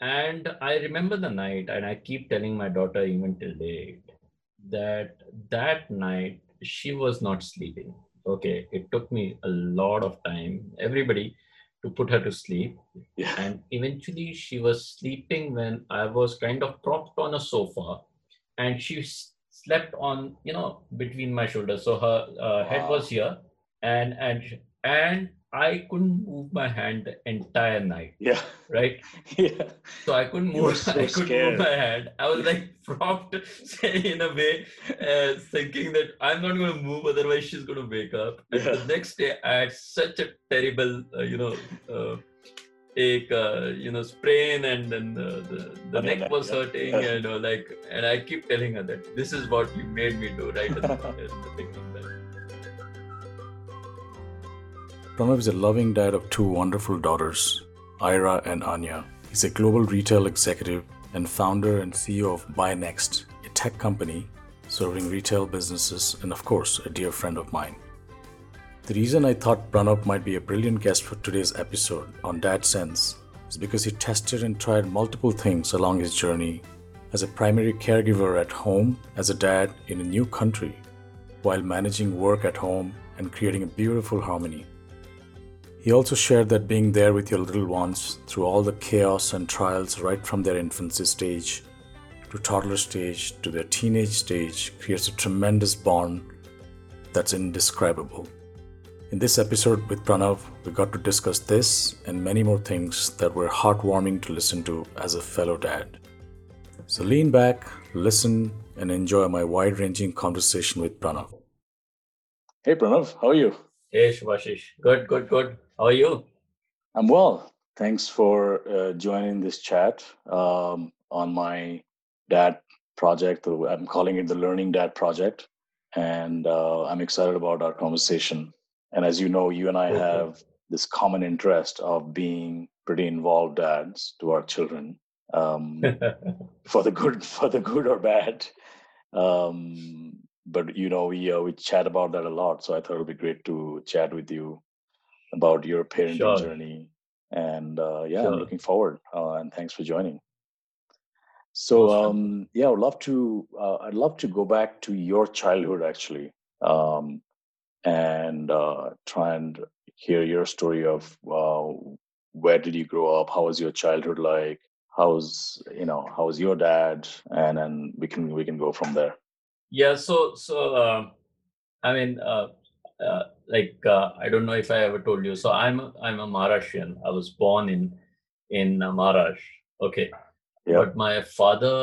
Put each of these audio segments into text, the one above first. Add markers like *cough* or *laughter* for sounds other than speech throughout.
and I remember the night, and I keep telling my daughter even till date that that night she was not sleeping. Okay, it took me a lot of time. Everybody to put her to sleep. Yeah. And eventually she was sleeping when I was kind of propped on a sofa and she slept on, you know, between my shoulders. So her uh, head Wow. was here and, and, and I couldn't move my hand the entire night, Yeah. right? *laughs* Yeah. So I couldn't move. *laughs* so I couldn't scared. move my hand. I was like *laughs* propped in a way, uh, thinking that I'm not going to move, otherwise she's going to wake up. And Yeah. the next day, I had such a terrible, uh, you know, uh, ache, uh, you know, sprain, and then the the, neck was yeah. hurting, Yeah. and uh, like, and I keep telling her that this is what you made me do, right? at the- at the beginning. Pranav is a loving dad of two wonderful daughters, Ira and Anya. He's a global retail executive and founder and CEO of BuyNext, a tech company serving retail businesses, and of course, a dear friend of mine. The reason I thought Pranav might be a brilliant guest for today's episode on Dad Sense is because he tested and tried multiple things along his journey as a primary caregiver at home, as a dad in a new country, while managing work at home and creating a beautiful harmony. He also shared that being there with your little ones through all the chaos and trials right from their infancy stage to toddler stage to their teenage stage creates a tremendous bond that's indescribable. In this episode with Pranav, we got to discuss this and many more things that were heartwarming to listen to as a fellow dad. So lean back, listen, and enjoy my wide ranging conversation with Pranav. Hey, Pranav, how are you? Hey, Subhasis. Good, good, good. How are you? I'm well. Thanks for uh, joining this chat um, on my dad project. I'm calling it the Learning Dad Project. And uh, I'm excited about our conversation. And as you know, you and I Okay. have this common interest of being pretty involved dads to our children, um, *laughs* for the good, for the good or bad. Um, but you know, we uh, we chat about that a lot. So I thought it'd be great to chat with you about your parenting Sure. journey. And uh, yeah, Sure. I'm looking forward. Uh, and thanks for joining. So Awesome. um, yeah, I'd love to. Uh, I'd love to go back to your childhood actually, um, and uh, try and hear your story of uh, where did you grow up? How was your childhood like? How's you know how was your dad? And then we can we can go from there. Yeah, so so um, I mean, uh, uh, like uh, I don't know if I ever told you. So I'm a, I'm a Maharashtrian. I was born in in uh, Maharashtra. Okay, Yeah. but my father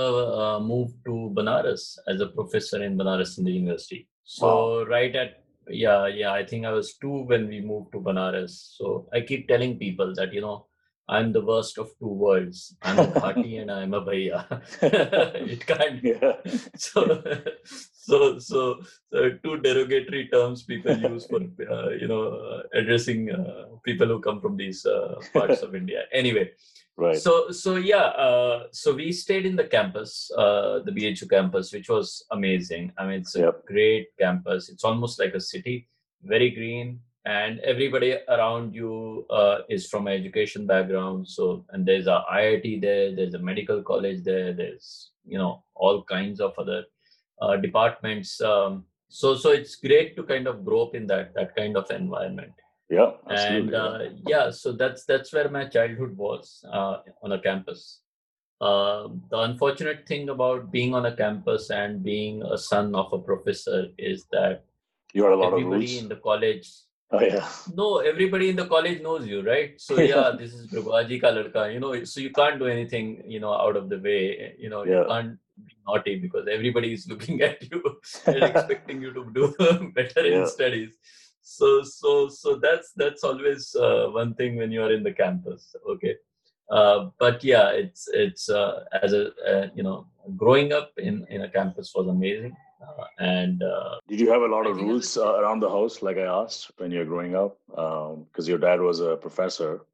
uh, moved to Banaras as a professor in Banaras in the university. So right at yeah yeah I think I was two when we moved to Banaras. So I keep telling people that you know I'm the worst of two worlds. I'm a Ghati and *laughs* I'm a Bhaiya. *laughs* it can't Yeah. so so so so two derogatory terms people use for uh, you know uh, addressing uh, people who come from these uh, parts of india anyway Right. so so yeah uh, so we stayed in the campus uh, the bhu campus which was amazing i mean it's a Yep. great campus it's almost like a city very green and everybody around you uh, is from an education background so and there's a iit there there's a medical college there there's you know all kinds of other uh, departments um, so so it's great to kind of grow up in that that kind of environment yeah. Absolutely. and yeah. uh, yeah so that's that's where my childhood was uh, on a campus um, the unfortunate thing about being on a campus and being a son of a professor is that you had a lot of everybody rules. in the college Oh yeah. no everybody in the college knows you right? So *laughs* Yeah. yeah this is Prabhaji ka ladka. You know so you can't do anything you know out of the way. You know you can't be naughty because everybody is *laughs* looking at you *laughs* and expecting you to do better Yeah. in studies. So so so that's that's always uh, one thing when you are in the campus okay? Uh, but yeah it's it's uh, as a uh, you know growing up in in a campus was amazing and uh, Did you have a lot I of rules uh, around the house, like I asked when you were growing up? Because your dad was a professor.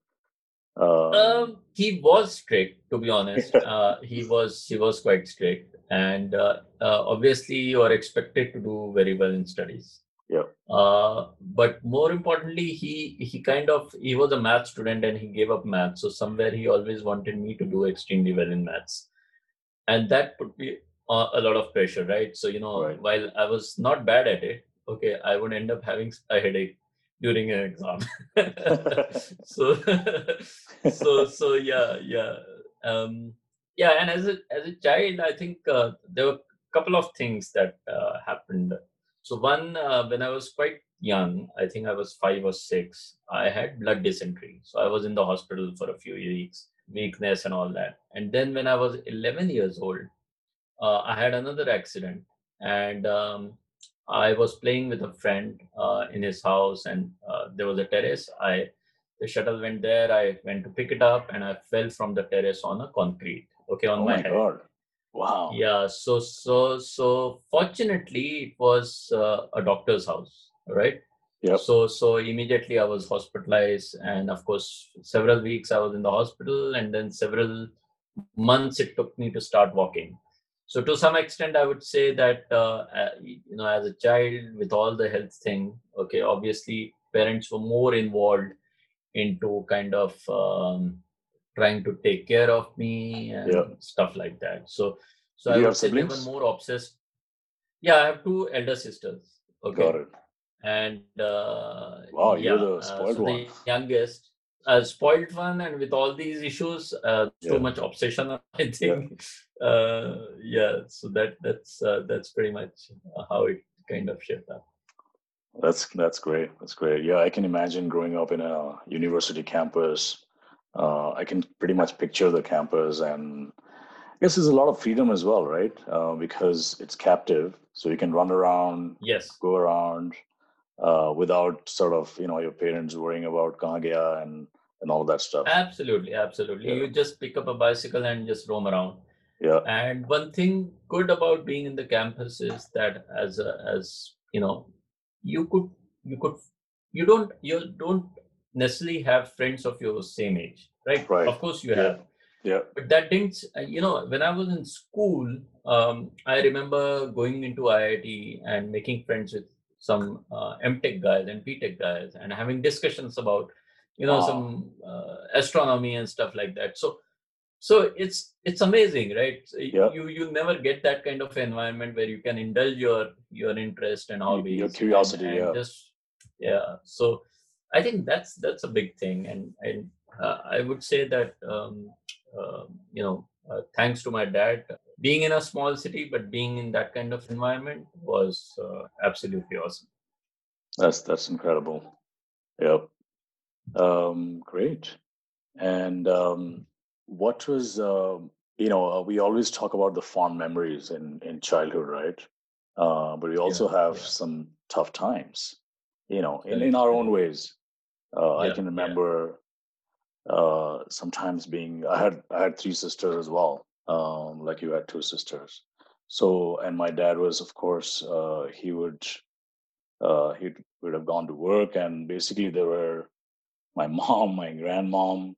Um, Um, he was strict, to be honest. *laughs* Uh, he was he was quite strict, and uh, uh, obviously you are expected to do very well in studies. Yeah. Uh, but more importantly, he he kind of he was a math student and he gave up math. So somewhere he always wanted me to do extremely well in maths, and that put me uh, a lot of pressure, right? So you know, Right. while I was not bad at it, okay, I would end up having a headache during an exam. *laughs* so so so yeah yeah um yeah and as a as a child i think uh, there were a couple of things that uh, happened so one uh, when i was quite young i think i was 5 or 6 i had blood dysentery so i was in the hospital for a few weeks weakness and all that and then when i was 11 years old uh, i had another accident and um, i was playing with a friend uh, in his house and uh, there was a terrace i the shuttle went there i went to pick it up and i fell from the terrace on a concrete okay on oh my, my head god! Wow. yeah so so so fortunately it was uh, a doctor's house right Yep. so so immediately i was hospitalized and of course several weeks i was in the hospital and then several months it took me to start walking so to some extent i would say that uh, uh, you know as a child with all the health thing okay obviously parents were more involved into kind of um, trying to take care of me and Yeah. stuff like that so so Do i would have say siblings? were more obsessed yeah i have two elder sisters okay Got it. and uh, Wow, you're yeah, the uh, so one. the youngest uh, spoiled one and with all these issues uh, Yeah. too much obsession *laughs* i think yeah so that that's uh, that's pretty much how it kind of shaped up That's that's great. That's great. Yeah, I can imagine growing up in a university campus. Uh, I can pretty much picture the campus, and I guess there's a lot of freedom as well, right? Uh, because it's captive, so you can run around, yes go around, uh, without sort of you know your parents worrying about kahan gaya and and all that stuff. absolutely absolutely Yeah. you just pick up a bicycle and just roam around Yeah, and one thing good about being in the campus is that as a, as you know you could you could you don't you don't necessarily have friends of your same age right, Right. of course you Yeah. have yeah, but that didn't uh, you know when i was in school um, i remember going into iit and making friends with some uh, mtech guys and btech guys and having discussions about you know Wow. some uh, astronomy and stuff like that so so it's it's amazing right Yeah. you you never get that kind of environment where you can indulge your your interest and hobbies your and- curiosity, and yeah. just yeah so i think that's that's a big thing and and uh, i would say that um, uh, you know uh, thanks to my dad being in a small city but being in that kind of environment was uh, absolutely awesome that's that's incredible. Yep. Um, great. And um, what was um, you know uh, we always talk about the fond memories in in childhood, right? Uh, but we also have yeah. some tough times, you know, in, in our own ways. Uh, I Yeah, can yeah. remember uh, sometimes being I had I had three sisters as well, um, like you had two sisters. So and my dad was of course uh, he would uh, he would have gone to work and basically there were my *laughs* mom, my grandmom,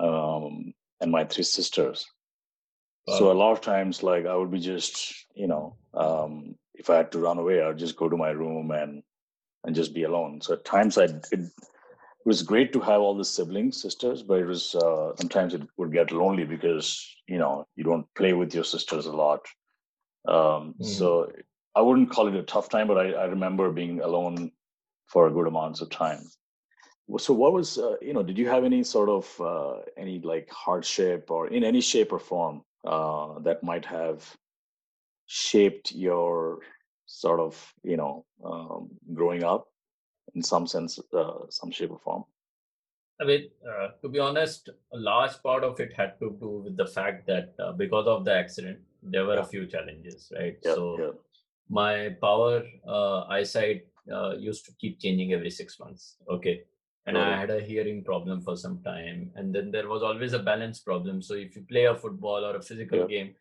um, and my three sisters. So a lot of times, like I would be just, you know, um, if I had to run away, I'd just go to my room and and just be alone. So at times, I it, it was great to have all the siblings, sisters, but it was uh, sometimes it would get lonely because you know you don't play with your sisters a lot. Um, Mhm. So I wouldn't call it a tough time, but I, I remember being alone for a good amounts of time. So what was uh, you know? Did you have any sort of uh, any like hardship or in any shape or form uh, that might have shaped your sort of you know um, growing up in some sense, uh, some shape or form? I mean, uh, to be honest, a large part of it had to do with the fact that uh, because of the accident, there were Yeah. a few challenges, right? Yeah, so yeah, my power uh, eyesight uh, used to keep changing every six months. Okay. And I had a hearing problem for some time. And then there was always a balance problem. So if you play a football or a physical Yeah. game,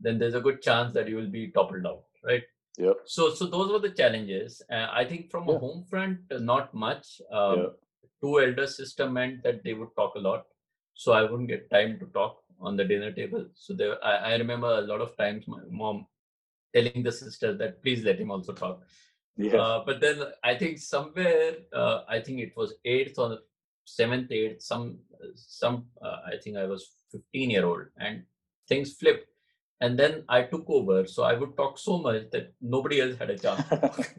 then there's a good chance that you will be toppled out, right? Yep. So, so those were the challenges. Uh, I think from a home front, not much. Um, Yeah. Two elder sister meant that they would talk a lot, so I wouldn't get time to talk on the dinner table. So there, I, I remember a lot of times my mom telling the sister that please let him also talk. Yeah. Uh, but then I think somewhere, uh, I think it was eighth or seventh, eighth, some, some, uh, I think I was 15 year old and things flipped. And then I took over. So I would talk so much that nobody else had a chance.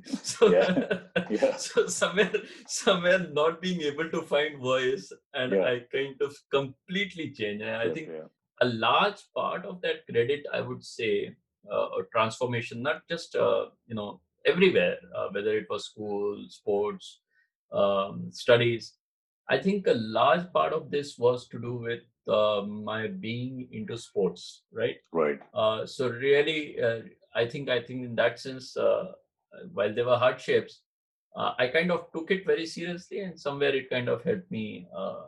*laughs* so, Yeah. Yeah. *laughs* so somewhere, somewhere not being able to find voice and Yeah. I kind of completely changed. And I Yeah, think yeah. a large part of that credit i would say uh, transformation not just uh, you know everywhere uh, whether it was school sports um, studies i think a large part of this was to do with uh, my being into sports right Right. uh, so really uh, i think i think in that sense uh, while there were hardships uh, i kind of took it very seriously and somewhere it kind of helped me uh,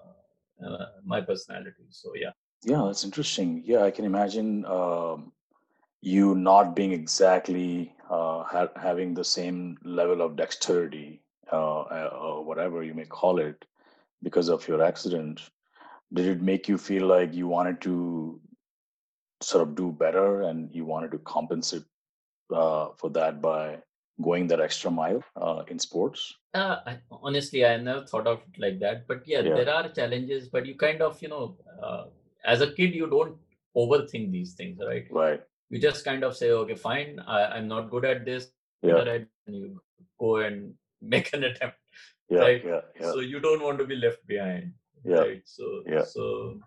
uh, my personality so yeah Yeah, that's interesting. Yeah, I can imagine um, you not being exactly uh, ha- having the same level of dexterity, uh, or whatever you may call it, because of your accident. Did it make you feel like you wanted to sort of do better and you wanted to compensate uh, for that by going that extra mile uh, in sports? Uh, I, honestly, I never thought of it like that. But yeah, Yeah. there are challenges. But you kind of, you know, uh, as a kid, you don't overthink these things, right? Right. You just kind of say, okay, fine, I, I'm not good at this. Yeah. Right? And you go and *laughs* make an attempt. Yeah. Right. Yeah. Yeah. So you don't want to be left behind. Yeah. Right. So, Yeah. so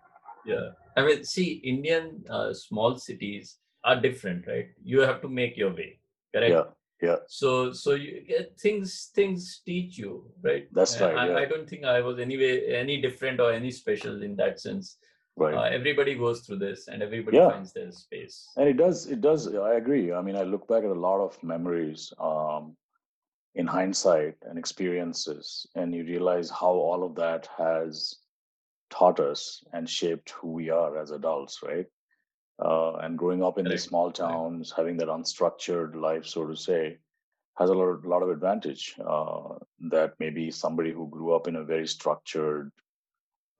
yeah. I mean, see, Indian uh, small cities are different, right? You have to make your way. Correct. Yeah. Yeah. so so you get things things teach you right That's Uh, right, I, yeah. I don't think i was anyway any different or any special in that sense Right. uh, everybody goes through this and everybody Yeah. finds their space And it does, it does. I agree. I mean, I look back at a lot of memories um, in hindsight and experiences, and you realize how all of that has taught us and shaped who we are as adults, right? Uh, and growing up in these small towns, having that unstructured life, so to say, has a lot, lot of advantage uh, that maybe somebody who grew up in a very structured,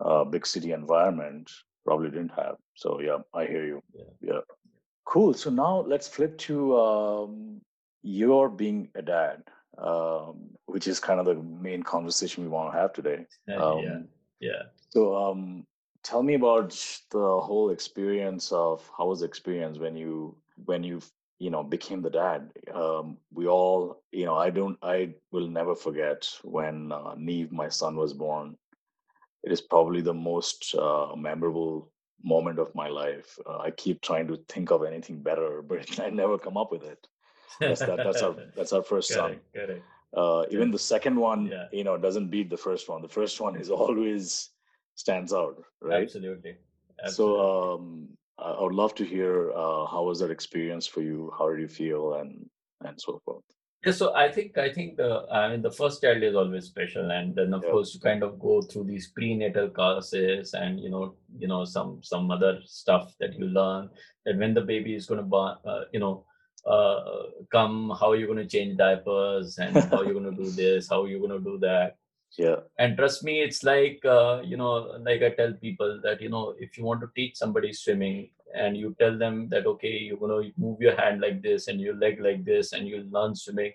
uh, big city environment probably didn't have. So yeah, I hear you. Yeah. yeah. Cool. So now let's flip to um, your being a dad, um, which is kind of the main conversation we want to have today. *laughs* Um, yeah yeah So um, tell me about the whole experience of how was the experience when you when you you know became the dad. Um, we all you know I don't I will never forget when uh, Neve, my son, was born. It is probably the most uh, memorable moment of my life. Uh, I keep trying to think of anything better, *laughs* but I never come up with it. That's that, that's our *laughs* that's our first son. correct correct uh, even the second one Yeah. you know doesn't beat the first one. The first one is *laughs* always stands out right? Absolutely so um, i I would love to hear uh, how was that experience for you? How did you feel? And and so forth Yeah, so I think I think the I mean the first child is always special, and then of Yeah. course you kind of go through these prenatal classes and you know you know some some other stuff that you learn that when the baby is going to uh, you know uh, come, how are you're going to change diapers and *laughs* how you're going to do this, how you're going to do that. yeah And trust me, it's like uh, you know, like I tell people that you know, if you want to teach somebody swimming, and you tell them that okay, you're gonna move your hand like this and your leg like this, and you'll learn swimming.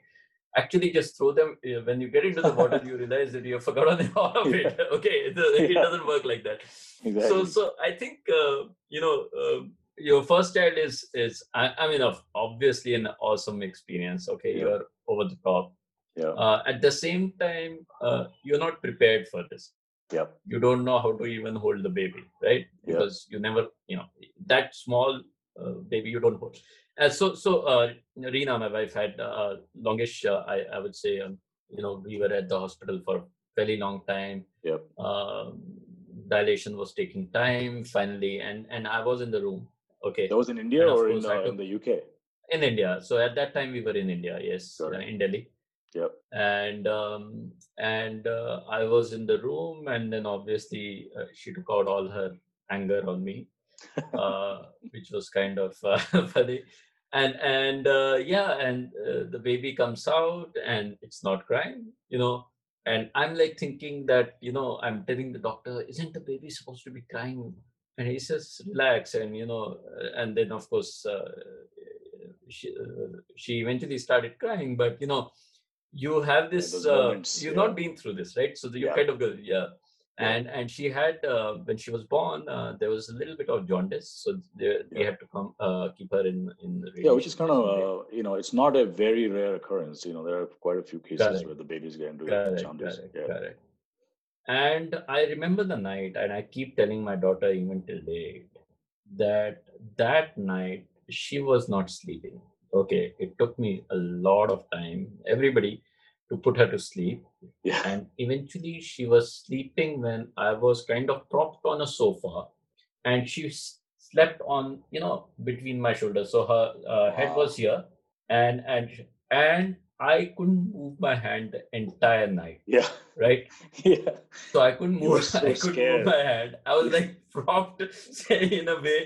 Actually, just throw them uh, when you get into the water. you *laughs* realize that you have forgotten *laughs* all of it. Okay, it, it Yeah. doesn't work like that. exactly So, so I think uh, you know. Um, your first child is is I, I mean of obviously an awesome experience okay Yeah. you're over the top yeah uh, at the same time uh, you're not prepared for this yeah you don't know how to even hold the baby right Yeah. because you never you know that small uh, baby you don't hold uh, so so uh, Reena my wife had uh, longish uh, I, I would say um, you know we were at the hospital for a very long time Yep. um, dilation was taking time finally and and I was in the room okay that was in india or in, uh, in the uk in India. So at that time we were in India, yes, uh, in Delhi. Yep. And um, and uh, I was in the room, and then obviously uh, she took out all her anger on me, *laughs* uh, which was kind of uh, *laughs* funny. And and uh, yeah, and uh, the baby comes out, and it's not crying, you know. And I'm like thinking that you know I'm telling the doctor, isn't the baby supposed to be crying? And he says, relax, and you know, and then of course. Uh, she uh, she eventually started crying but you know you have this uh, moments, you've yeah. not been through this right so you Yeah. kind of go yeah and and she had uh, when she was born uh, there was a little bit of jaundice so they, they had to come uh, keep her in in the Yeah, which is kind of uh, you know, it's not a very rare occurrence. You know, there are quite a few cases Correct. where the babies get into correct jaundice. correct Yeah. correct and i remember the night and i keep telling my daughter even till date that that night she was not sleeping okay it took me a lot of time everybody to put her to sleep Yeah. and eventually she was sleeping when i was kind of propped on a sofa and she slept on you know between my shoulders so her uh, head Wow. was here and and and i couldn't move my hand the entire night Yeah. right *laughs* Yeah. so i couldn't move so i couldn't scared. move my hand i was like *laughs* propped in a way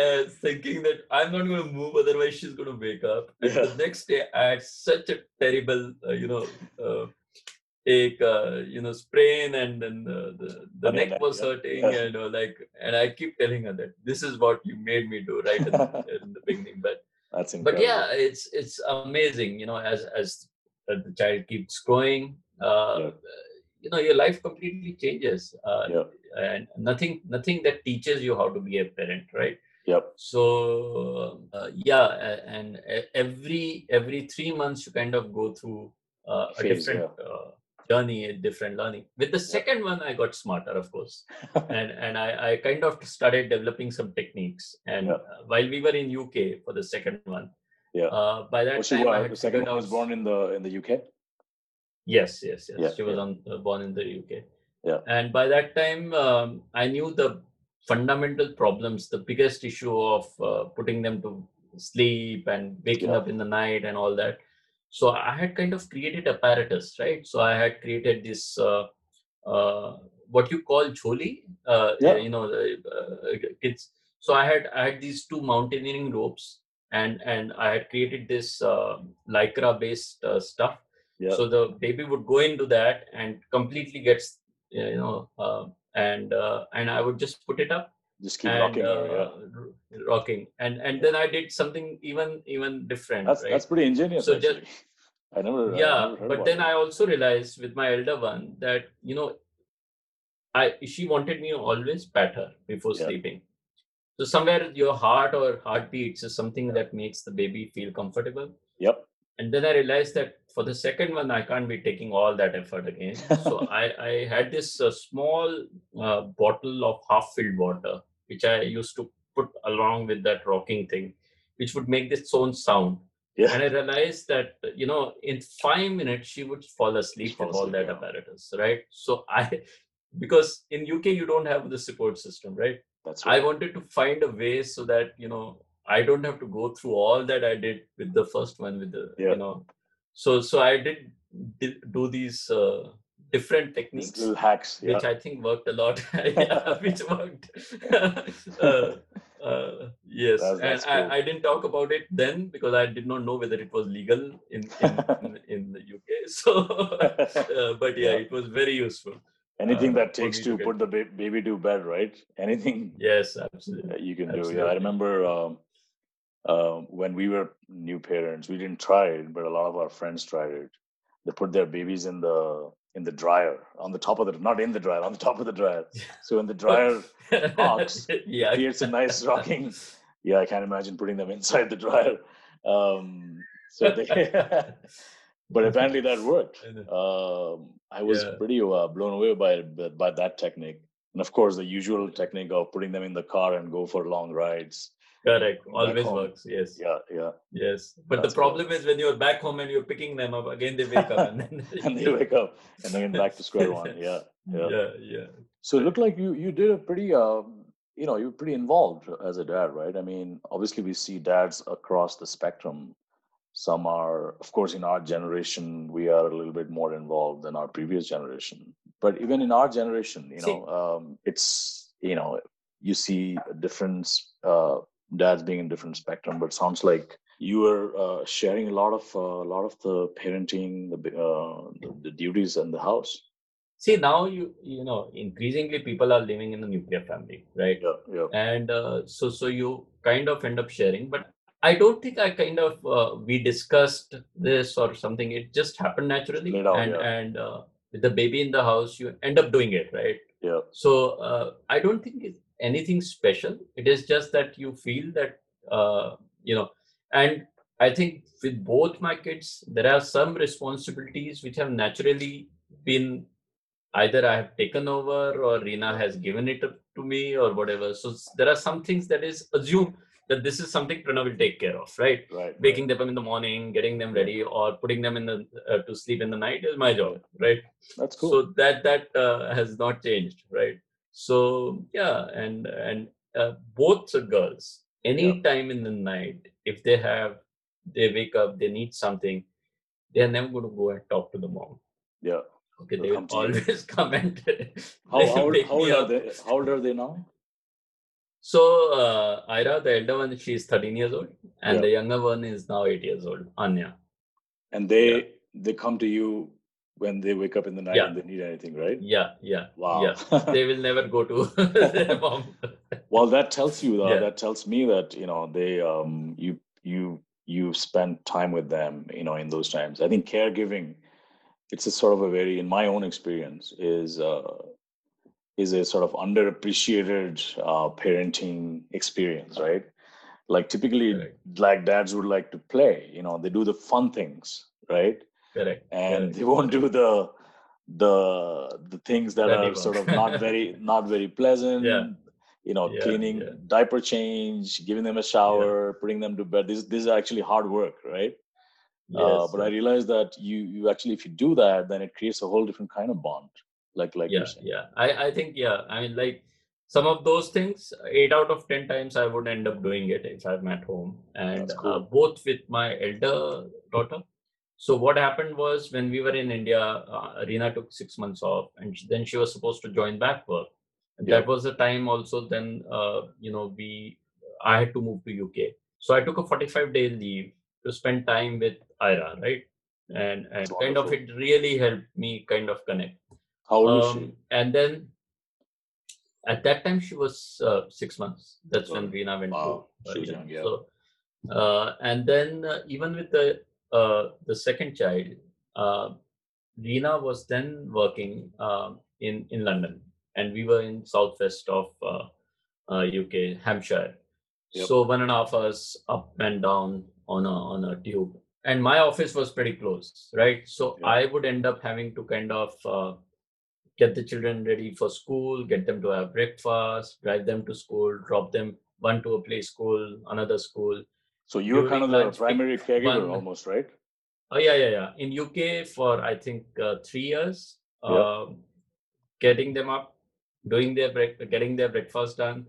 uh, thinking that i'm not going to move otherwise she's going to wake up and Yeah. the next day i had such a terrible uh, you know uh, ache uh, you know sprain and then uh, the the neck was yeah. hurting Yeah. and uh, like and i keep telling her that this is what you made me do right in, the- *laughs* in the beginning but That's but yeah it's it's amazing you know as as the child keeps growing uh, Yeah. you know your life completely changes uh, Yeah. and nothing nothing that teaches you how to be a parent right Yep. so uh, yeah and every every 3 months you kind of go through uh, a Phase, different uh, journey a different learning with the second one i got smarter of course *laughs* and and I, I kind of started developing some techniques. And Yeah. uh, while we were in UK for the second one, Yeah. uh, by that time I had The second one was born in the in the UK. Yes, yes, yes. Yeah, she was on uh, born in the UK. Yeah. And by that time, um, I knew the fundamental problems, the biggest issue of uh, putting them to sleep and waking Yeah. up in the night and all that. So I had kind of created apparatus, right? So I had created this uh, uh, what you call choli, uh, Yeah. you know, the uh, kids. So I had I had these two mountaineering ropes, and and I had created this uh, lycra based uh, stuff Yeah. so the baby would go into that and completely gets you know uh, and uh, and i would just put it up Just keep and rocking her. Yeah. uh, rocking and and then i did something even even different That's right? that's pretty ingenious. So just-. *laughs* I never. I yeah never heard but then that. i also realized with my elder one that you know i she wanted me to always pat her before Yeah. sleeping so somewhere your heart or heartbeats is something that makes the baby feel comfortable Yep. And then i realized that for the second one i can't be taking all that effort again. *laughs* So i i had this uh, small uh, bottle of half filled water which i used to put along with that rocking thing which would make this own sound. Yeah. and i realized that you know in 5 minutes she would fall asleep with all that yeah. apparatus right? So i *laughs* because in uk you don't have the support system right? That's I wanted to find a way so that you know I don't have to go through all that I did with the first one with the Yeah. you know so so I did, did do these uh, different These techniques little hacks. which I think worked a lot *laughs* *laughs* yeah, which worked *laughs* uh, uh, yes That's- and cool. I, I didn't talk about it then because I did not know whether it was legal in in, in, in the UK so uh, but yeah, Yeah. it was very useful Anything uh, that takes to to put the ba- baby to bed, right? Anything yes absolutely you can do. Yeah, I remember um, um, when we were new parents, we didn't try it, but a lot of our friends tried it. They put their babies in the in the dryer on the top of the not in the dryer on the top of the dryer. *laughs* So when the dryer box *laughs* yeah creates a nice rocking, yeah, I can't imagine putting them inside the dryer. Um, so they, *laughs* but apparently that worked. Um, I was Yeah. pretty uh, blown away by by that technique, and of course the usual technique of putting them in the car and go for long rides. Correct always works yes Yeah, yeah, yes but That's the problem is when you're back home and you're picking them up again they wake up and then *laughs* and they wake up and then back to square one. *laughs* Yeah, yeah. yeah yeah So it looked like you you did a pretty um, you know you're pretty involved as a dad, right? I mean, obviously we see dads across the spectrum. Some are, of course, in our generation we are a little bit more involved than our previous generation. But even in our generation, you know, um, it's you know you see a difference. Uh, dads being in different spectrum, but sounds like you were uh, sharing a lot of uh, a lot of the parenting, the, uh, the the duties in the house. see now you you know increasingly people are living in a nuclear family right Yeah, yeah. and uh, so so you kind of end up sharing but I don't think I kind of uh, we discussed this or something. It just happened naturally, out, and yeah. and uh, with the baby in the house, you end up doing it, right? Yeah. So uh, I don't think it's anything special. It is just that you feel that uh, you know, and I think with both my kids, there are some responsibilities which have naturally been either I have taken over or Reena has given it to me or whatever. So there are some things that is assumed that this is something Pranav will take care of, right? Right. Waking them up in the morning, getting them ready, or putting them in the uh, to sleep in the night is my job, right? That's cool. So that that uh, has not changed, right? So yeah, and and uh, both the girls, any Yeah. time in the night, if they have, they wake up, they need something, they are never going to go and talk to the mom. yeah. Okay, They'll they will come to you. always *laughs* come and How, how, old, how, old are up. they, how old are they now? So uh, Ira, the elder one, she's 13 years old, and Yeah. the younger one is now eight years old, Anya. And they Yeah. they come to you when they wake up in the night Yeah. and they need anything, right? Yeah, yeah, Wow. yeah. *laughs* They will never go to *laughs* their *laughs* mom. well, that tells you uh, Yeah. that tells me that you know they um you you you spend time with them you know in those times. I think caregiving it's a sort of a very in my own experience is uh is a sort of underappreciated uh, parenting experience, right? Like typically, Correct. like dads would like to play. You know, they do the fun things, right? Correct. and correct. they won't do the the the things that are sort of not very *laughs* not very pleasant Yeah. you know Yeah, cleaning yeah. diaper change giving them a shower putting them to bed this this is actually hard work right uh, Yes, but i realized that you you actually if you do that then it creates a whole different kind of bond like like yeah, you're saying yeah. I, I think yeah. I mean, like some of those things, eight out of ten times, I would end up doing it if I'm at home, and That's uh, both with my elder daughter. So what happened was when we were in India, uh, Reena took six months off, and she- then she was supposed to join back work. And Yeah. That was the time also. Then uh, you know we, I had to move to UK, so I took a 45 day leave to spend time with Ira, right? And and kind of it really helped me kind of connect. how old is she Um, and then at that time she was uh, six months. That's when Reena went wow. to. She was young, yeah. So, uh, and then uh, even with the uh, the second child, uh, Reena was then working um, in in London, and we were in southwest of uh, uh, UK, Hampshire. Yep. So one and a half hours up and down on a on a tube, and my office was pretty close, right? So Yeah. I would end up having to kind of uh, get the children ready for school, get them to have breakfast, drive them to school, drop them one to a play school, another school. So you're kind of the primary caregiver one- almost right Oh yeah, yeah, yeah. In UK for I think uh, three years, Yeah. um, getting them up, doing their break, getting their breakfast done,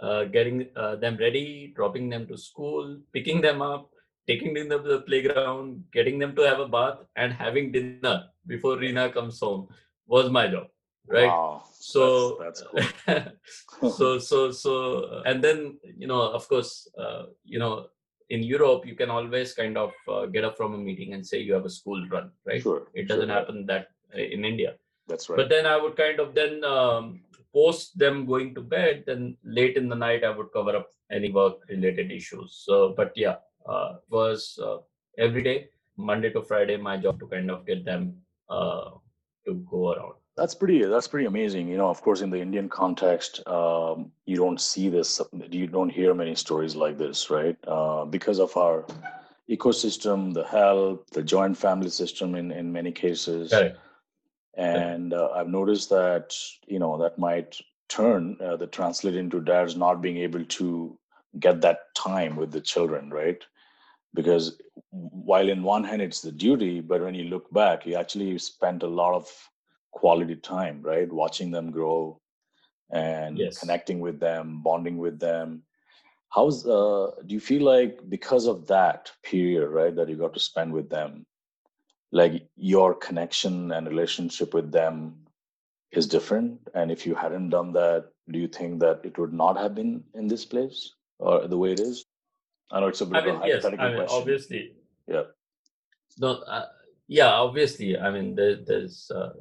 uh, getting uh, them ready, dropping them to school, picking them up, taking them to the playground, getting them to have a bath, and having dinner before Reena comes home was my job, right? wow So that's, that's cool *laughs* so so so and then you know of course uh, you know in europe you can always kind of uh, get up from a meeting and say you have a school run right? Sure it doesn't yeah, happen that uh, in india. That's right. but then i would kind of then um, post them going to bed then late in the night i would cover up any work related issues. So but yeah uh, it was uh, every day monday to friday my job to kind of get them uh, to go around That's pretty. That's pretty amazing. You know, of course, in the Indian context, um, you don't see this. You don't hear many stories like this, right? Uh, because of our ecosystem, the help, the joint family system, in in many cases, Correct. and uh, I've noticed that you know that might turn uh, the translate into dads not being able to get that time with the children, right? Because while in one hand it's the duty, but when you look back, you actually spent a lot of quality time, right? Watching them grow and Yes. connecting with them, bonding with them. How's uh do you feel like because of that period, right, that you got to spend with them, like your connection and relationship with them is different? And if you hadn't done that, do you think that it would not have been in this place or the way it is? I know it's a bit I of a mean, yes. hypothetical I mean, question. obviously. Yeah. No. Uh, yeah. Obviously. I mean, there, there's. Uh,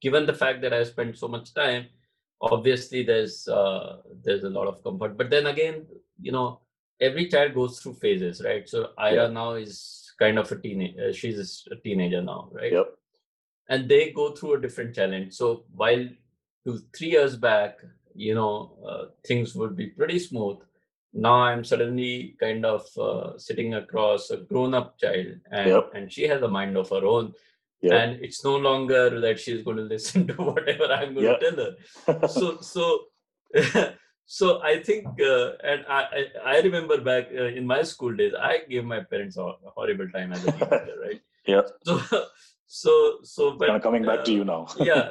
given the fact that I spent so much time, obviously there's uh, there's a lot of comfort. But then again, you know, every child goes through phases, right? So Ira Yeah. now is kind of a teenager. She's a teenager now, right? Yep. And they go through a different challenge. So while two, three years back, you know, uh, things would be pretty smooth. Now I'm suddenly kind of uh, sitting across a grown-up child, and Yep. and she has a mind of her own, Yep. and it's no longer that she's going to listen to whatever I'm going Yep. to tell her so *laughs* so *laughs* so i think uh, and I, I i remember back uh, in my school days i gave my parents a a horrible time as a teenager *laughs* right yeah. so so so but Kind of coming back to uh, you now. yeah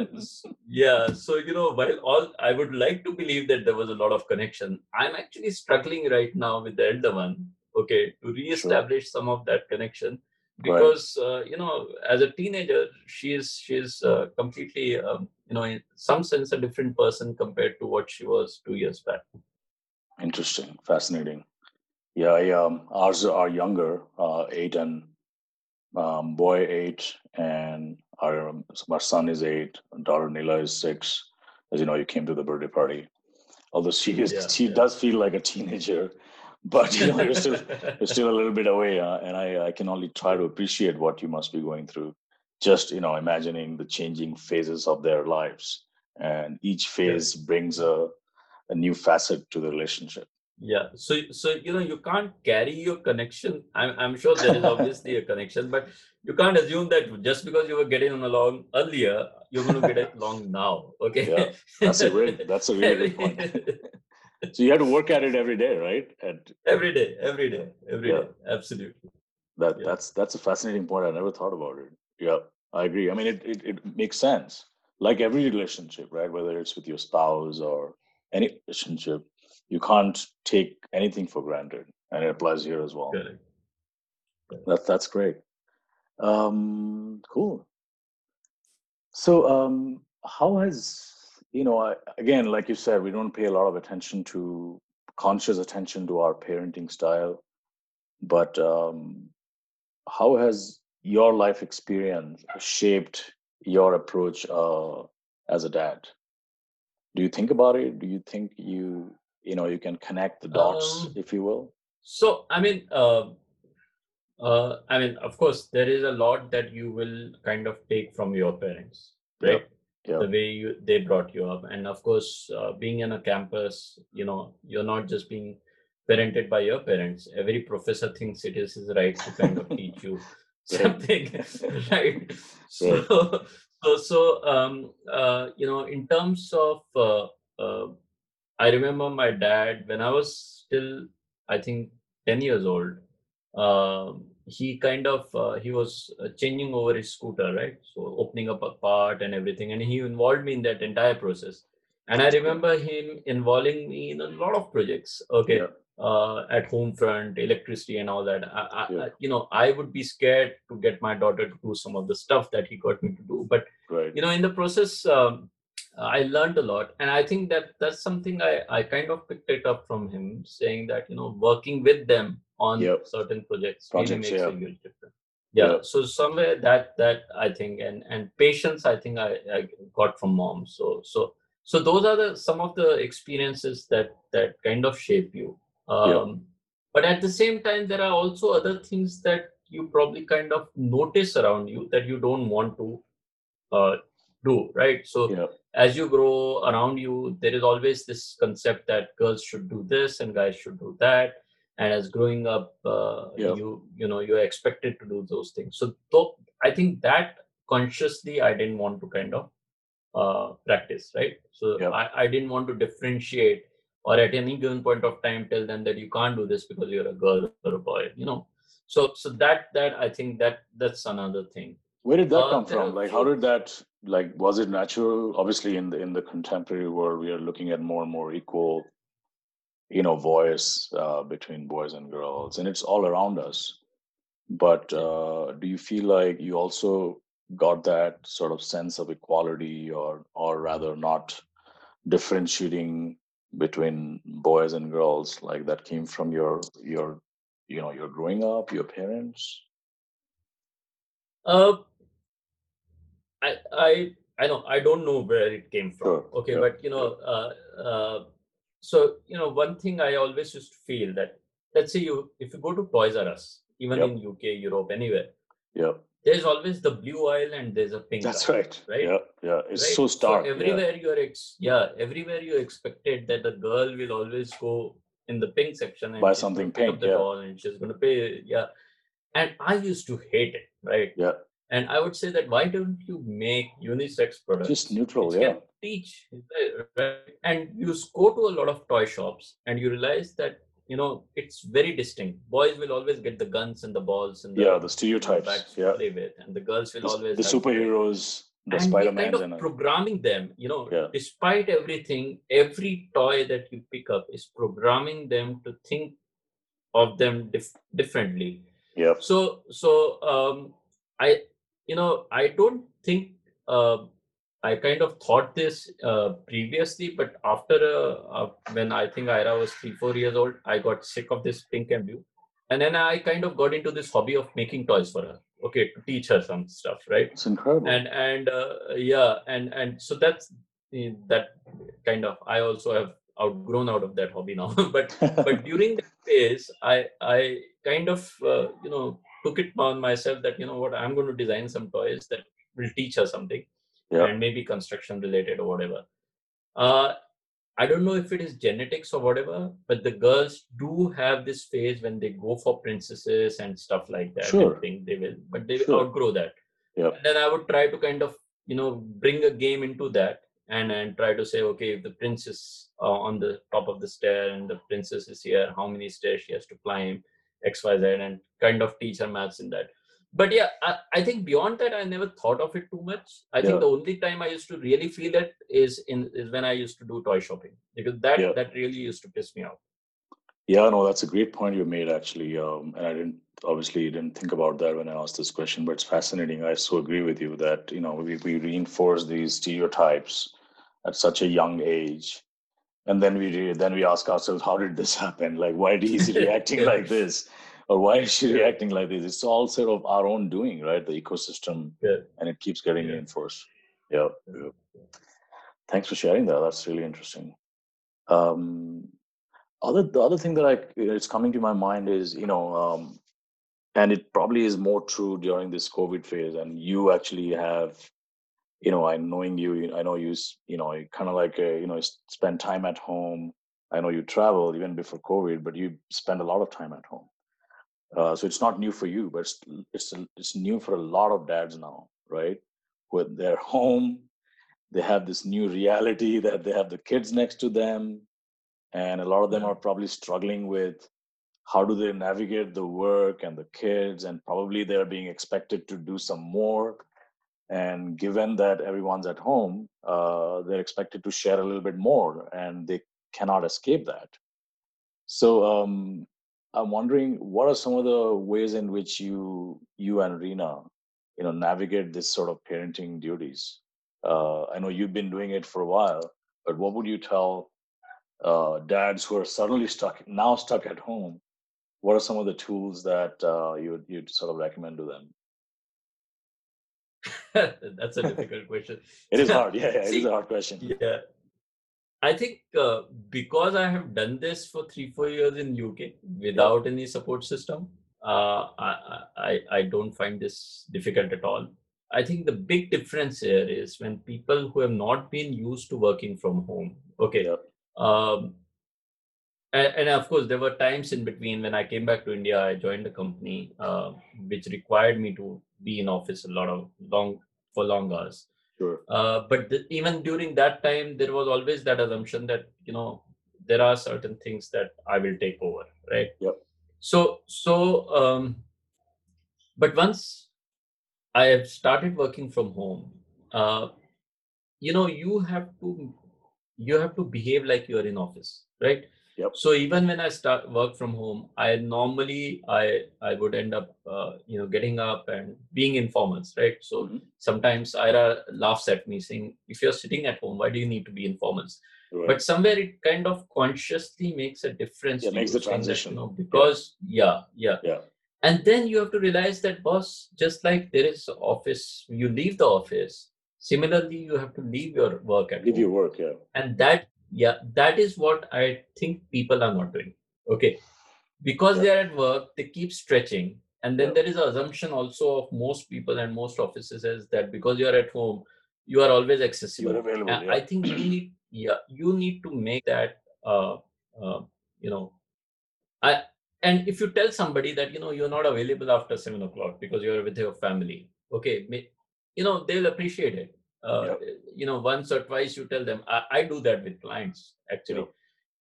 yeah so you know while all i would like to believe that there was a lot of connection i'm actually struggling right now with the elder one okay to re-establish some of that connection Right. because uh, you know as a teenager she is she's uh, completely um, you know in some sense a different person compared to what she was two years back Interesting, fascinating. Yeah, I, um, ours are younger, uh, eight and um, boy eight, and our um, our son is eight. Daughter Nila is six. As you know, you came to the birthday party. Although she is, Yeah, she yeah. does feel like a teenager, but you know, you're still *laughs* you're still a little bit away, uh, and I I can only try to appreciate what you must be going through. Just you know, imagining the changing phases of their lives, and each phase brings a a new facet to the relationship. yeah so so you know you can't carry your connection i'm, I'm sure there is *laughs* obviously a connection but you can't assume that just because you were getting along earlier you're going to get along now okay Yeah, that's a great. *laughs* That's a really good point. So you have to work at it every day, right? At every day every day every day. Yeah. absolutely that. Yeah. That's that's a fascinating point. I never thought about it. Yeah, I agree. I mean, it, it it makes sense. Like every relationship, right? Whether it's with your spouse or any relationship, you can't take anything for granted, and it applies here as well. correct That's that's great. Um, cool. So, um, how has you know? I, again, like you said, we don't pay a lot of attention to conscious attention to our parenting style, but um, how has your life experience shaped your approach uh, as a dad? Do you think about it? Do you think you you know you can connect the dots, Um, if you will? So, I mean, uh, uh, I mean, of course, there is a lot that you will kind of take from your parents, right? yeah. The way you they brought you up, and of course, uh, being in a campus, you know, you're not just being parented by your parents. Every professor thinks it is his right to kind of teach you *laughs* *laughs* something, *laughs* right? So, so, so, um, uh, you know, in terms of, uh, uh, I remember my dad when I was still, I think, ten years old. Um, he kind of uh, he was uh, changing over his scooter, right? So opening up a part and everything, and he involved me in that entire process. And I remember him involving me in a lot of projects. Okay, Yeah. uh, at home front, electricity, and all that. I, I, Yeah. I, you know, I would be scared to get my daughter to do some of the stuff that he got me to do, but Right. you know in the process um, i learned a lot and i think that that's something i i kind of picked it up from him saying that you know working with them on Yep. certain projects really makes yeah. a huge difference yeah Yeah. so somewhere that that i think and and patience i think i, I got from mom so so so those are the some of the experiences that that kind of shape you um Yeah. but at the same time there are also other things that you probably kind of notice around you that you don't want to uh, do right so Yeah. as you grow around you there is always this concept that girls should do this and guys should do that and as growing up uh, Yeah. you you know you're expected to do those things so though i think that consciously i didn't want to kind of uh, practice right so Yeah. I, I didn't want to differentiate or at any given point of time tell them that you can't do this because you're a girl or a boy you know so so that that i think that that's another thing Where did that Uh, come from? Like, how did that? Like, was it natural? Obviously, in the in the contemporary world, we are looking at more and more equal, you know, voice uh, between boys and girls, and it's all around us. But uh, do you feel like you also got that sort of sense of equality, or or rather, not differentiating between boys and girls, like that came from your your you know your growing up, your parents? Uh, I I I know I don't know where it came from. Sure, Okay, yeah, but you know, uh, uh, so you know, one thing I always used to feel that let's say you if you go to Toys R Us, even Yep. in UK, Europe, anywhere, Yeah, there's always the blue aisle and there's a pink. that's aisle, right. Right. Yeah, yeah. It's right? so stark. yeah. everywhere you're ex- yeah, everywhere you expected that the girl will always go in the pink section and Buy something pink, the yeah. and she's gonna pay. Yeah. And I used to hate it, right? Yeah. And I would say that why don't you make unisex products? Just neutral. which Yeah, teach right? and you go to a lot of toy shops and you realize that you know it's very distinct boys will always get the guns and the balls and the, yeah. The stereotypes. Yeah, play with and the girls will the, always the superheroes, the and Spider kind of programming them you know Yeah. despite everything every toy that you pick up is programming them to think of them dif- differently yeah, so so um i you know i don't think uh, i kind of thought this uh, previously but after uh, uh, when i think ira was three four years old i got sick of this pink and blue. And then i kind of got into this hobby of making toys for her okay to teach her some stuff right? It's incredible. and and uh, yeah and and so that's that kind of i also have outgrown out of that hobby now. *laughs* But but during that phase i i kind of uh, you know took it on myself that you know what i'm going to design some toys that will teach her something Yeah. and maybe construction related or whatever uh i don't know if it is genetics or whatever but the girls do have this phase when they go for princesses and stuff like that Sure. and think they will but they will Sure. outgrow that Yep. and then i would try to kind of you know bring a game into that and and try to say okay if the princess uh, on the top of the stair and the princess is here how many stairs she has to climb xyz and kind of teach her maths in that but yeah I, I think beyond that i never thought of it too much i think the only time i used to really feel it is in is when i used to do toy shopping because that Yeah. that really used to piss me off Yeah, no, that's a great point you made actually. Um, and I didn't obviously didn't think about that when I asked this question, but it's fascinating. I so agree with you that you know we, we reinforce these stereotypes at such a young age, and then we re- then we ask ourselves, how did this happen? Like, why is he *laughs* reacting Yeah. like this, or why is she reacting like this? It's all sort of our own doing, right? The ecosystem, Yeah. and it keeps getting Yeah. reinforced. Yeah. yeah. Thanks for sharing that. That's really interesting. Um, other the other thing that I it's coming to my mind is you know, um, and it probably is more true during this COVID phase. And you actually have, you know, I knowing you, you- I know you, you know, kind of like uh, you know, spend time at home. I know you travel even before COVID, but you spend a lot of time at home. Uh, so it's not new for you, but it's it's it's new for a lot of dads now, right? With their home, they have this new reality *laughs* that they have the kids next to them, and a lot of them are probably struggling with how do they navigate the work and the kids, and probably they're being expected to do some more. And given that everyone's at home, uh, they're expected to share a little bit more, and they cannot escape that. So um, I'm wondering, what are some of the ways in which you you and Rena, you know, navigate this sort of parenting duties? Uh, I know you've been doing it for a while, but what would you tell uh, dads who are suddenly stuck now stuck at home? What are some of the tools that uh, you you'd sort of recommend to them? *laughs* that's a *laughs* difficult question It is hard, *laughs* yeah, yeah it is a hard question. Yeah. I think uh, because I have done this for three, four years in UK without any support system, uh, I, I, I don't find this difficult at all. I think the big difference here is when people who have not been used to working from home, okay, um, and, and of course there were times in between when I came back to India, I joined a company uh, which required me to be in office a lot of long for long hours. Sure. Uh, but the, even during that time, there was always that assumption that you know there are certain things that I will take over, right? Yep. So so, um, but once I have started working from home, uh, you know, you have to you have to behave like you are in office, right? Yep. So even when I start work from home, I normally I I would end up uh, you know getting up and being informals, right? So Mhm. sometimes Ira laughs at me saying, if you're sitting at home, why do you need to be informals? Right. But somewhere it kind of consciously makes a difference. Yeah, to makes the saying that, transition. you know, because yeah, yeah. Yeah. And then you have to realize that boss, just like there is office, you leave the office. Similarly, you have to leave your work at Leave home your work, yeah. and that yeah that is what i think people are not doing okay because Yeah. they're at work, they keep stretching. And then Yeah. there is an assumption also of most people and most offices is that because you're at home, you are always accessible. You're available. Yeah. I think you need, yeah, you need to make that, uh, uh, you know, I and if you tell somebody that you know you're not available after seven o'clock because you're with your family, okay, you know they'll appreciate it. Uh, You know, once or twice you tell them. I, I do that with clients actually. Yeah.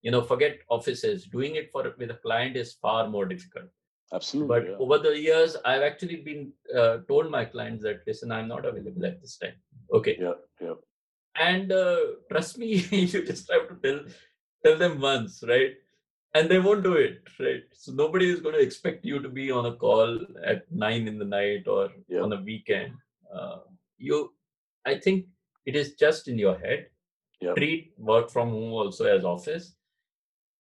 You know, forget offices. Doing it for with a client is far more difficult Absolutely. but yeah. over the years i've actually been uh, told my clients that listen i'm not available at this time okay Yeah, yeah. and uh, trust me *laughs* you just have to tell tell them once right and they won't do it right so nobody is going to expect you to be on a call at nine in the night or on a weekend uh, you i think it is just in your head. Yeah. treat work from home also as office.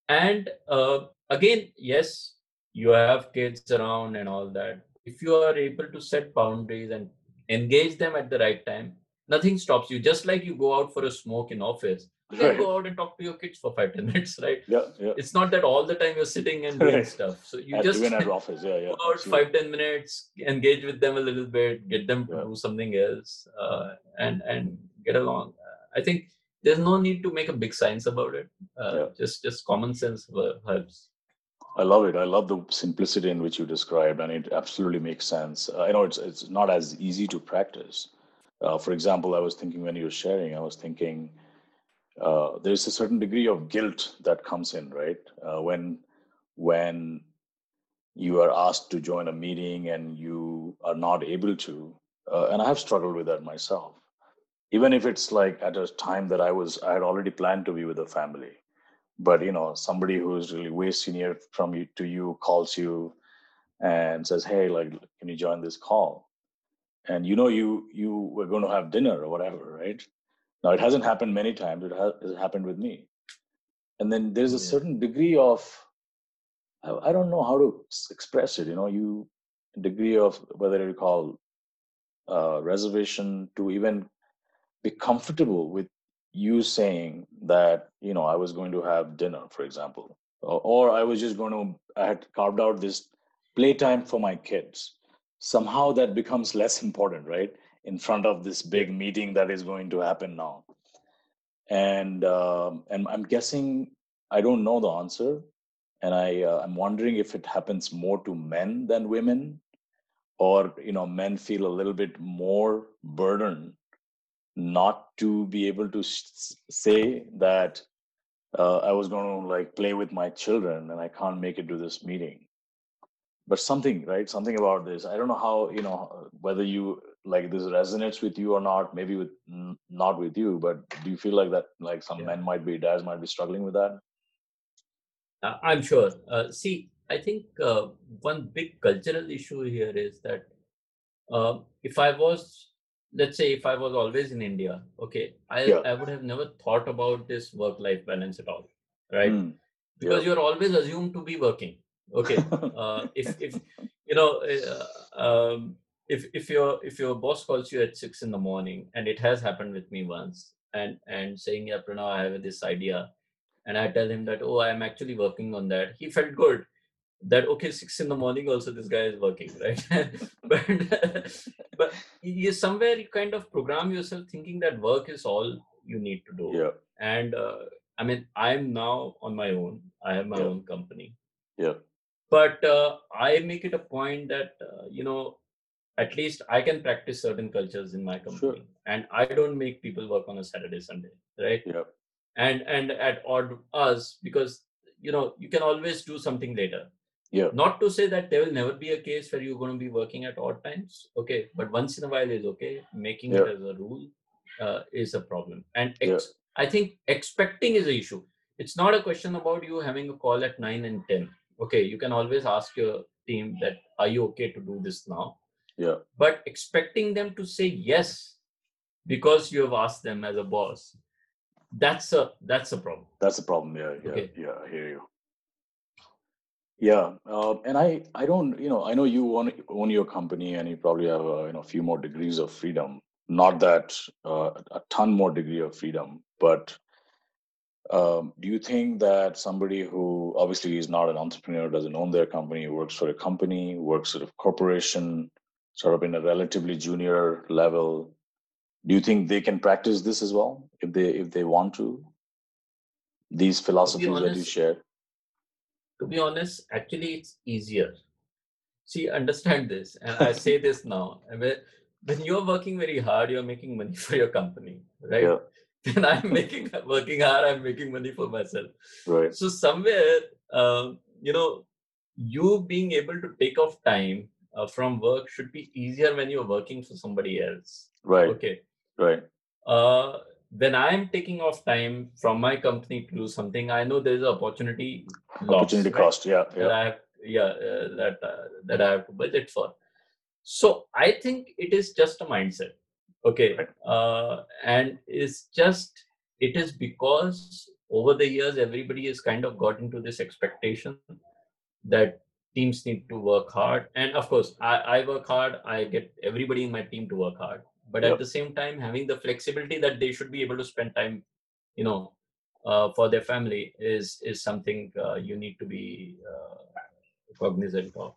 And uh, again yes you have kids around and all that. If you are able to set boundaries and engage them at the right time nothing stops you. Just like you go out for a smoke in office you can Right. go out and talk to your kids for five ten *laughs* minutes right Yeah, yeah. it's not that all the time you're sitting and doing Right. stuff so you At, just even at office. Yeah, yeah. *laughs* go out five ten minutes engage with them a little bit get them to Yeah. do something else uh, and and get along i think there's no need to make a big science about it uh, Yeah. just just common sense uh, helps I love it. I love the simplicity in which you described, and it absolutely makes sense. Uh, I know it's it's not as easy to practice. Uh, for example, I was thinking when you were sharing, I was thinking uh, there's a certain degree of guilt that comes in, right? Uh, when when you are asked to join a meeting and you are not able to, uh, and I have struggled with that myself. Even if it's like at a time that I was, I had already planned to be with a family but you know somebody who's really way senior from you to you calls you and says hey like can you join this call and you know you you were going to have dinner or whatever right now it hasn't happened many times. It has happened with me. And then there's a Yeah. certain degree of I, I don't know how to express it you know you degree of whether you call uh, reservation to even be comfortable with you saying that you know i was going to have dinner for example. Or, or i was just going to i had carved out this playtime for my kids. Somehow that becomes less *laughs* important right in front of this big meeting that is going to happen now and um, and i'm guessing i don't know the answer and i uh, i'm wondering if it happens more to men than women or you know men feel a little bit more burdened not to be able to s- say that uh, I was going to like play with my children and I can't make it to this meeting. But something, right? Something about this. I don't know how you know whether you like this resonates with you or not. Maybe with not with you, but do you feel like that? Like some Yeah. men might be, dads might be struggling with that. Uh, I'm sure. Uh, see, I think uh, one big cultural issue here is that uh, if I was, let's say, if I was always in India, okay, I, Yeah. I would have never thought about this work life balance at all, right? Mm, Because yeah. you're always assumed to be working. Okay. *laughs* Uh, if, if, you know, uh, um, if, if your if your boss calls you at six in the morning, and it has happened with me once, and and saying, "Yeah, Pranav, I have this idea," and I tell him that, "Oh, I'm actually working on that," he felt good that okay six in the morning also this guy is working *laughs* right? *laughs* But *laughs* but you somewhere you kind of program yourself thinking that work is all you need to do. Yeah, and uh, i mean i'm now on my own. I have my Yeah. own company. Yeah, but uh, i make it a point that uh, you know at least i can practice certain cultures in my company and i don't make people work on a saturday sunday right? Yeah, and and at odd hours because you know you can always do something later. Yeah, not to say that there will never be a case where you're going to be working at odd times okay but once in a while is okay. Making it as a rule uh, is a problem. And ex- i think expecting is an issue. It's not a question about you having a call at 9 and 10 okay? You can always ask your team that are you okay to do this now yeah. but expecting them to say yes because you have asked them as a boss that's a that's a problem That's a problem. Yeah, yeah, Okay. yeah. I hear you. Yeah, uh, and I, I don't, you know, I know you own, own your company, and you probably have, a, you know, a few more degrees of freedom. Not that uh, a ton more degree of freedom, but Um, do you think that somebody who obviously is not an entrepreneur, doesn't own their company, works for a company, works at a corporation, sort of in a relatively junior level, do you think they can practice this as well if they if they want to? These philosophies honest, that you shared. To be honest, actually, it's easier. See, understand this, and I say this *laughs* now. When you're working very hard, you're making money *laughs* for your company, right? Yeah then I'm *laughs* making working hard. I'm making money for myself. Right. So somewhere, uh, you know, you being able to take off time uh, from work should be easier when you're working for somebody else. Right. Okay. Right. Uh, when I'm taking off time from my company to do something, I know there's an opportunity. Opportunity loss, cost, yeah, yeah. That I have, yeah, uh, that uh, that I have to budget for. So I think it is just a mindset okay uh, and it's just it is because over the years everybody has kind of got into this expectation that teams need to work hard. And of course i, I work hard. I get everybody in my team to work hard. But yep. at the same time having the flexibility that they should be able to spend time you know uh, for their family is is something uh, you need to be uh, cognizant of.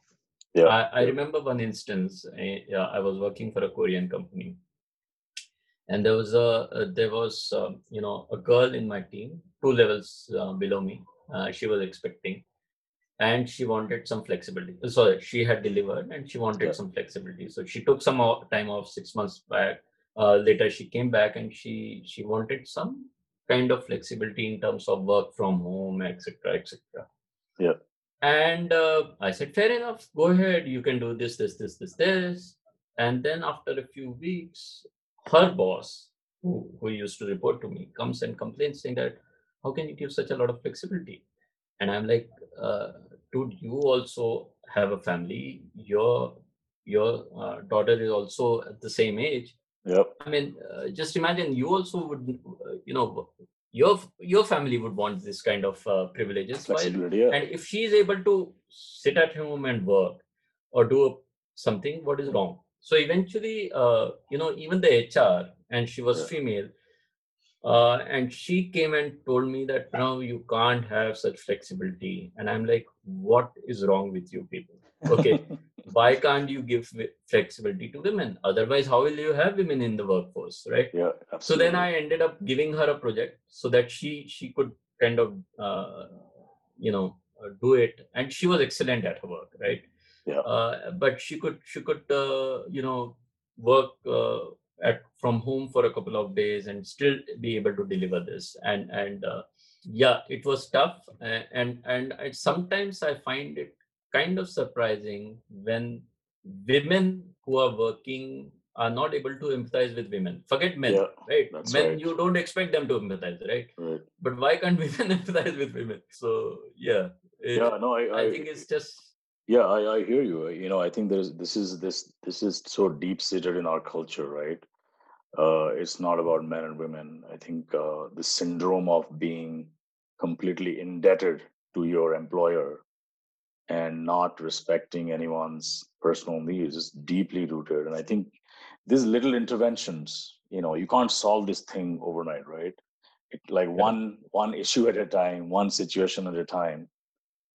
Yeah. I, I remember one instance I, I was working for a korean company. And there was a uh, there was um, you know a girl in my team two levels uh, below me uh, she was expecting and she wanted some flexibility. So she had delivered and she wanted yeah. some flexibility. So she took some time off six months back. Uh, later she came back and she she wanted some kind of flexibility in terms of work from home etc etc yeah. And uh, i said fair enough. Go ahead. You can do this this this this this. And then after a few weeks her boss, who, who used to report to me, comes and complains saying that, how can you give such a lot of flexibility? And I'm like, uh, dude, you also have a family. Your your uh, daughter is also at the same age. Yep. I mean, uh, just imagine you also would, uh, you know, your your family would want this kind of uh, privileges. Flexibility, yeah. And if she is able to sit at home and work or do something, what is wrong? so eventually uh, you know even the hr and she was yeah. female uh, and she came and told me that no you can't have such flexibility. And i'm like what is wrong with you people? Okay *laughs* why can't you give flexibility to women? Otherwise how will you have women in the workforce right? Yeah absolutely. so then i ended up giving her a project so that she she could kind of uh, you know uh, do it. And she was excellent at her work right? Yeah. Uh, but she could she could uh, you know work uh, at from home for a couple of days and still be able to deliver this. And and uh, yeah it was tough. And and I, sometimes i find it kind of surprising when women who are working are not able to empathize with women. Forget men yeah, right? men right. you don't expect them to empathize right? right. But why can't *laughs* women empathize with women? So yeah it, yeah no I, I, I think it's just yeah, I, I hear you. You know, I think there's this is this this is so deep seated in our culture, right? Uh, it's not about men and women. I think uh, the syndrome of being completely indebted to your employer and not respecting anyone's personal needs is deeply rooted. And I think these little interventions, you know, you can't solve this thing overnight, right? It, like yeah. one one issue at a time, one situation at a time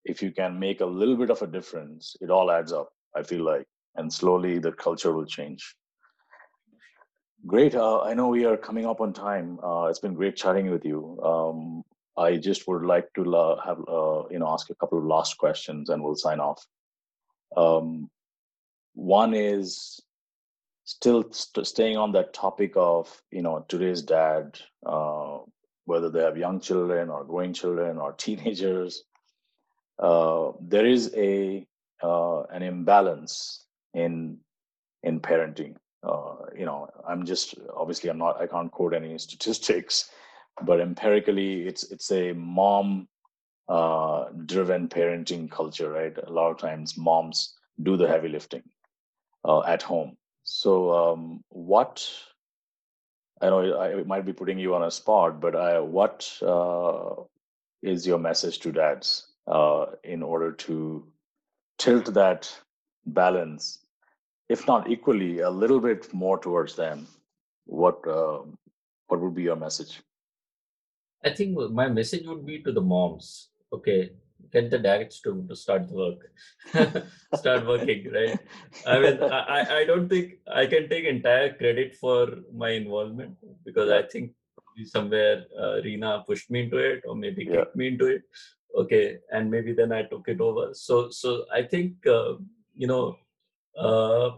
if you can make a little bit of a difference, it all adds up, I feel like. And slowly the culture will change. Great. Uh, I know we are coming up on time. Uh, it's been great chatting with you. Um, I just would like to uh, have uh, you know ask a couple of last questions, and we'll sign off. Um, one is still st- staying on that topic of you know today's dad, uh, whether they have young children or growing children or *laughs* teenagers uh, there is a uh, an imbalance in in parenting. Uh, you know, I'm just obviously I'm not I can't quote any statistics, but empirically it's it's a mom uh, driven parenting culture, right? A lot of times moms do the heavy lifting at home. So um, what I know I might be putting you on a spot, but I, what uh, is your message to dads uh, in order to tilt that balance, if not equally, a little bit more towards them, what uh, what would be your message? I think my message would be to the moms. Okay, get the dads to, to start work, *laughs* start working, right? I mean, I, I don't think I can take entire credit for my involvement because I think somewhere uh, Reena pushed me into it or maybe Yeah. kicked me into it. Okay, and maybe then I took it over. So, so I think uh, you know. Uh,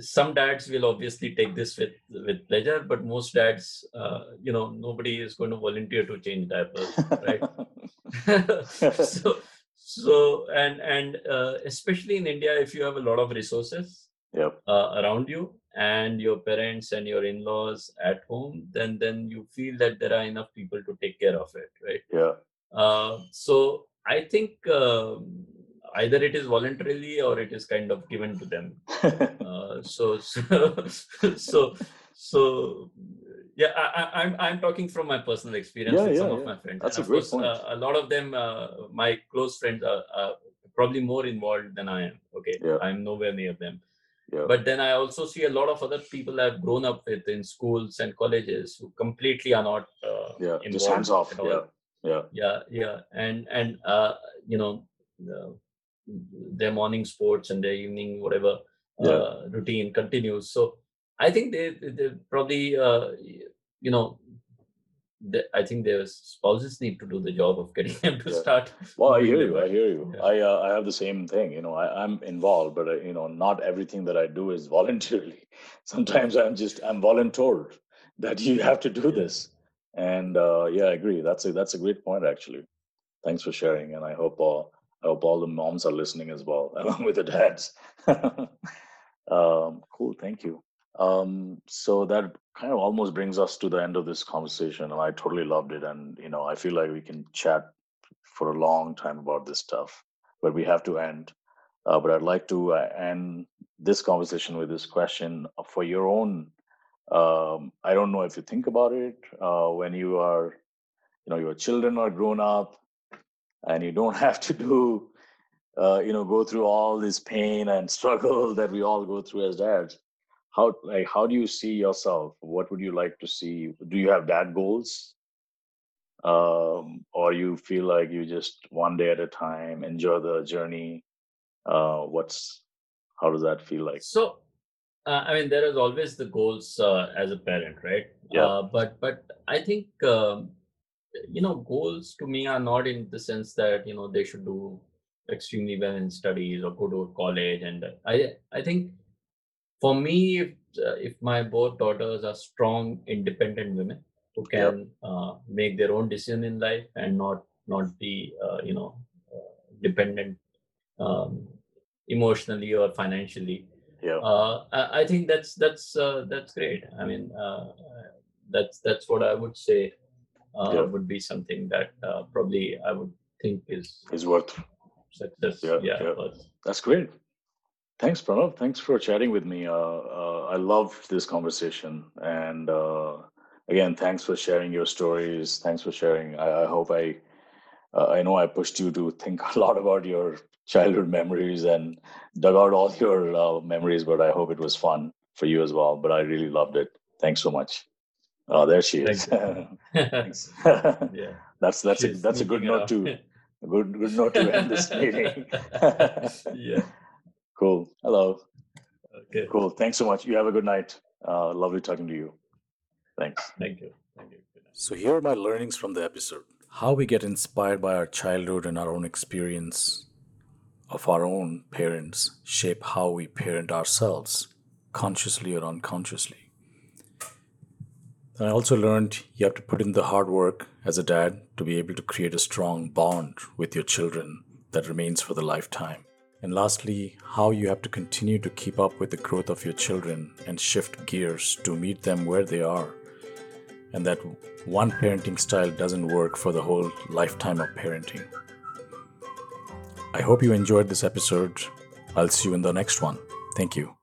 some dads will obviously take this with with pleasure but most dads uh, you know nobody is going to volunteer to change diapers right *laughs* *laughs* so so and and uh, especially in india if you have a lot of resources Yep. uh, around you and your parents and your in-laws at home then then you feel that there are enough people to take care of it right yeah. Uh, so i think um, either it is voluntarily or it is kind of given to them *laughs* uh, so so *laughs* so so yeah I, I, i'm i'm talking from my personal experience Yeah, with some yeah, of my friends That's And a of great course, point. Uh, a lot of them uh, my close friends are, are probably more involved than i am okay Yeah. i'm nowhere near them yeah. but then i also see a lot of other people i've grown up with in schools and colleges who completely are not uh, yeah. involved Just hands off. Yeah. Yeah. yeah yeah and and uh you know uh, their morning sports and their evening whatever Yeah. uh, routine continues so i think they they probably uh you know they, i think their spouses need to do the job of getting *laughs* them to Yeah. start Well, I hear you. I hear you. Yeah. I uh, I have the same thing. You know, I, I'm involved, but I, you know, not everything that I do is *laughs* voluntarily. Sometimes I'm just I'm voluntold that you have to do Yeah. this. And uh, yeah, I agree. That's a that's a great point actually. Thanks for sharing, and I hope uh, I hope all the moms are listening as well, *laughs* along with the dads. *laughs* um, cool. Thank you. Um, so that kind of almost brings us to the end of this conversation, and I totally loved it. And you know, I feel like we can chat for a long time about this stuff, but we have to end. Uh, but I'd like to uh, end this conversation with this question for your own. Um, I don't know if you think about it uh, when you are, you know, your children are grown up, and you don't *laughs* have to do, uh, you know, go through all this pain and *laughs* struggle that we all go through as dads. How like how do you see yourself? What would you like to see? Do you have dad goals? um, or you feel like you just one day at a time enjoy the journey uh, what's how does that feel like so uh, i mean there is always the goals uh, as a parent right Yeah. uh, but but i think um, you know goals to me are not in the sense that you know they should do extremely well in studies or go to college and i i think for me if uh, if my both daughters are strong independent women who Yep. can uh, make their own decision in life and not not be uh, you know uh, dependent um, emotionally or financially yeah uh, I, I think that's that's uh, that's great. I mean, uh, that's that's what I would say uh, Yeah. would be something that uh, probably I would think is it's worth success. Yeah, Yeah, yeah. that's great thanks pranav thanks for chatting with me uh, uh, i love this conversation and uh, again thanks for sharing your stories thanks for sharing i, I hope i uh, i know i pushed you to think *laughs* a lot about your childhood memories and dug out all your uh, memories but i hope it was fun for you as well but i really loved it. Thanks so much. Uh, there she is. *laughs* Thanks. yeah, that's that's a, that's a good sneaking note to a good good note to end this meeting. *laughs* Yeah. *laughs* cool. Hello. Okay. cool. Thanks so much. You have a good night. Uh, lovely talking to you. Thanks. Thank you. Thank you. Good night. So, here are my learnings from the episode. How we get inspired by our childhood and our own experience of our own parents shape how we parent ourselves, consciously or unconsciously. And I also learned you have to put in the hard work as a dad to be able to create a strong bond with your children that remains for the lifetime. And lastly, how you have to continue to keep up with the growth of your children and shift gears to meet them where they are and that one parenting style doesn't work for the whole lifetime of parenting. I hope you enjoyed this episode. I'll see you in the next one. Thank you.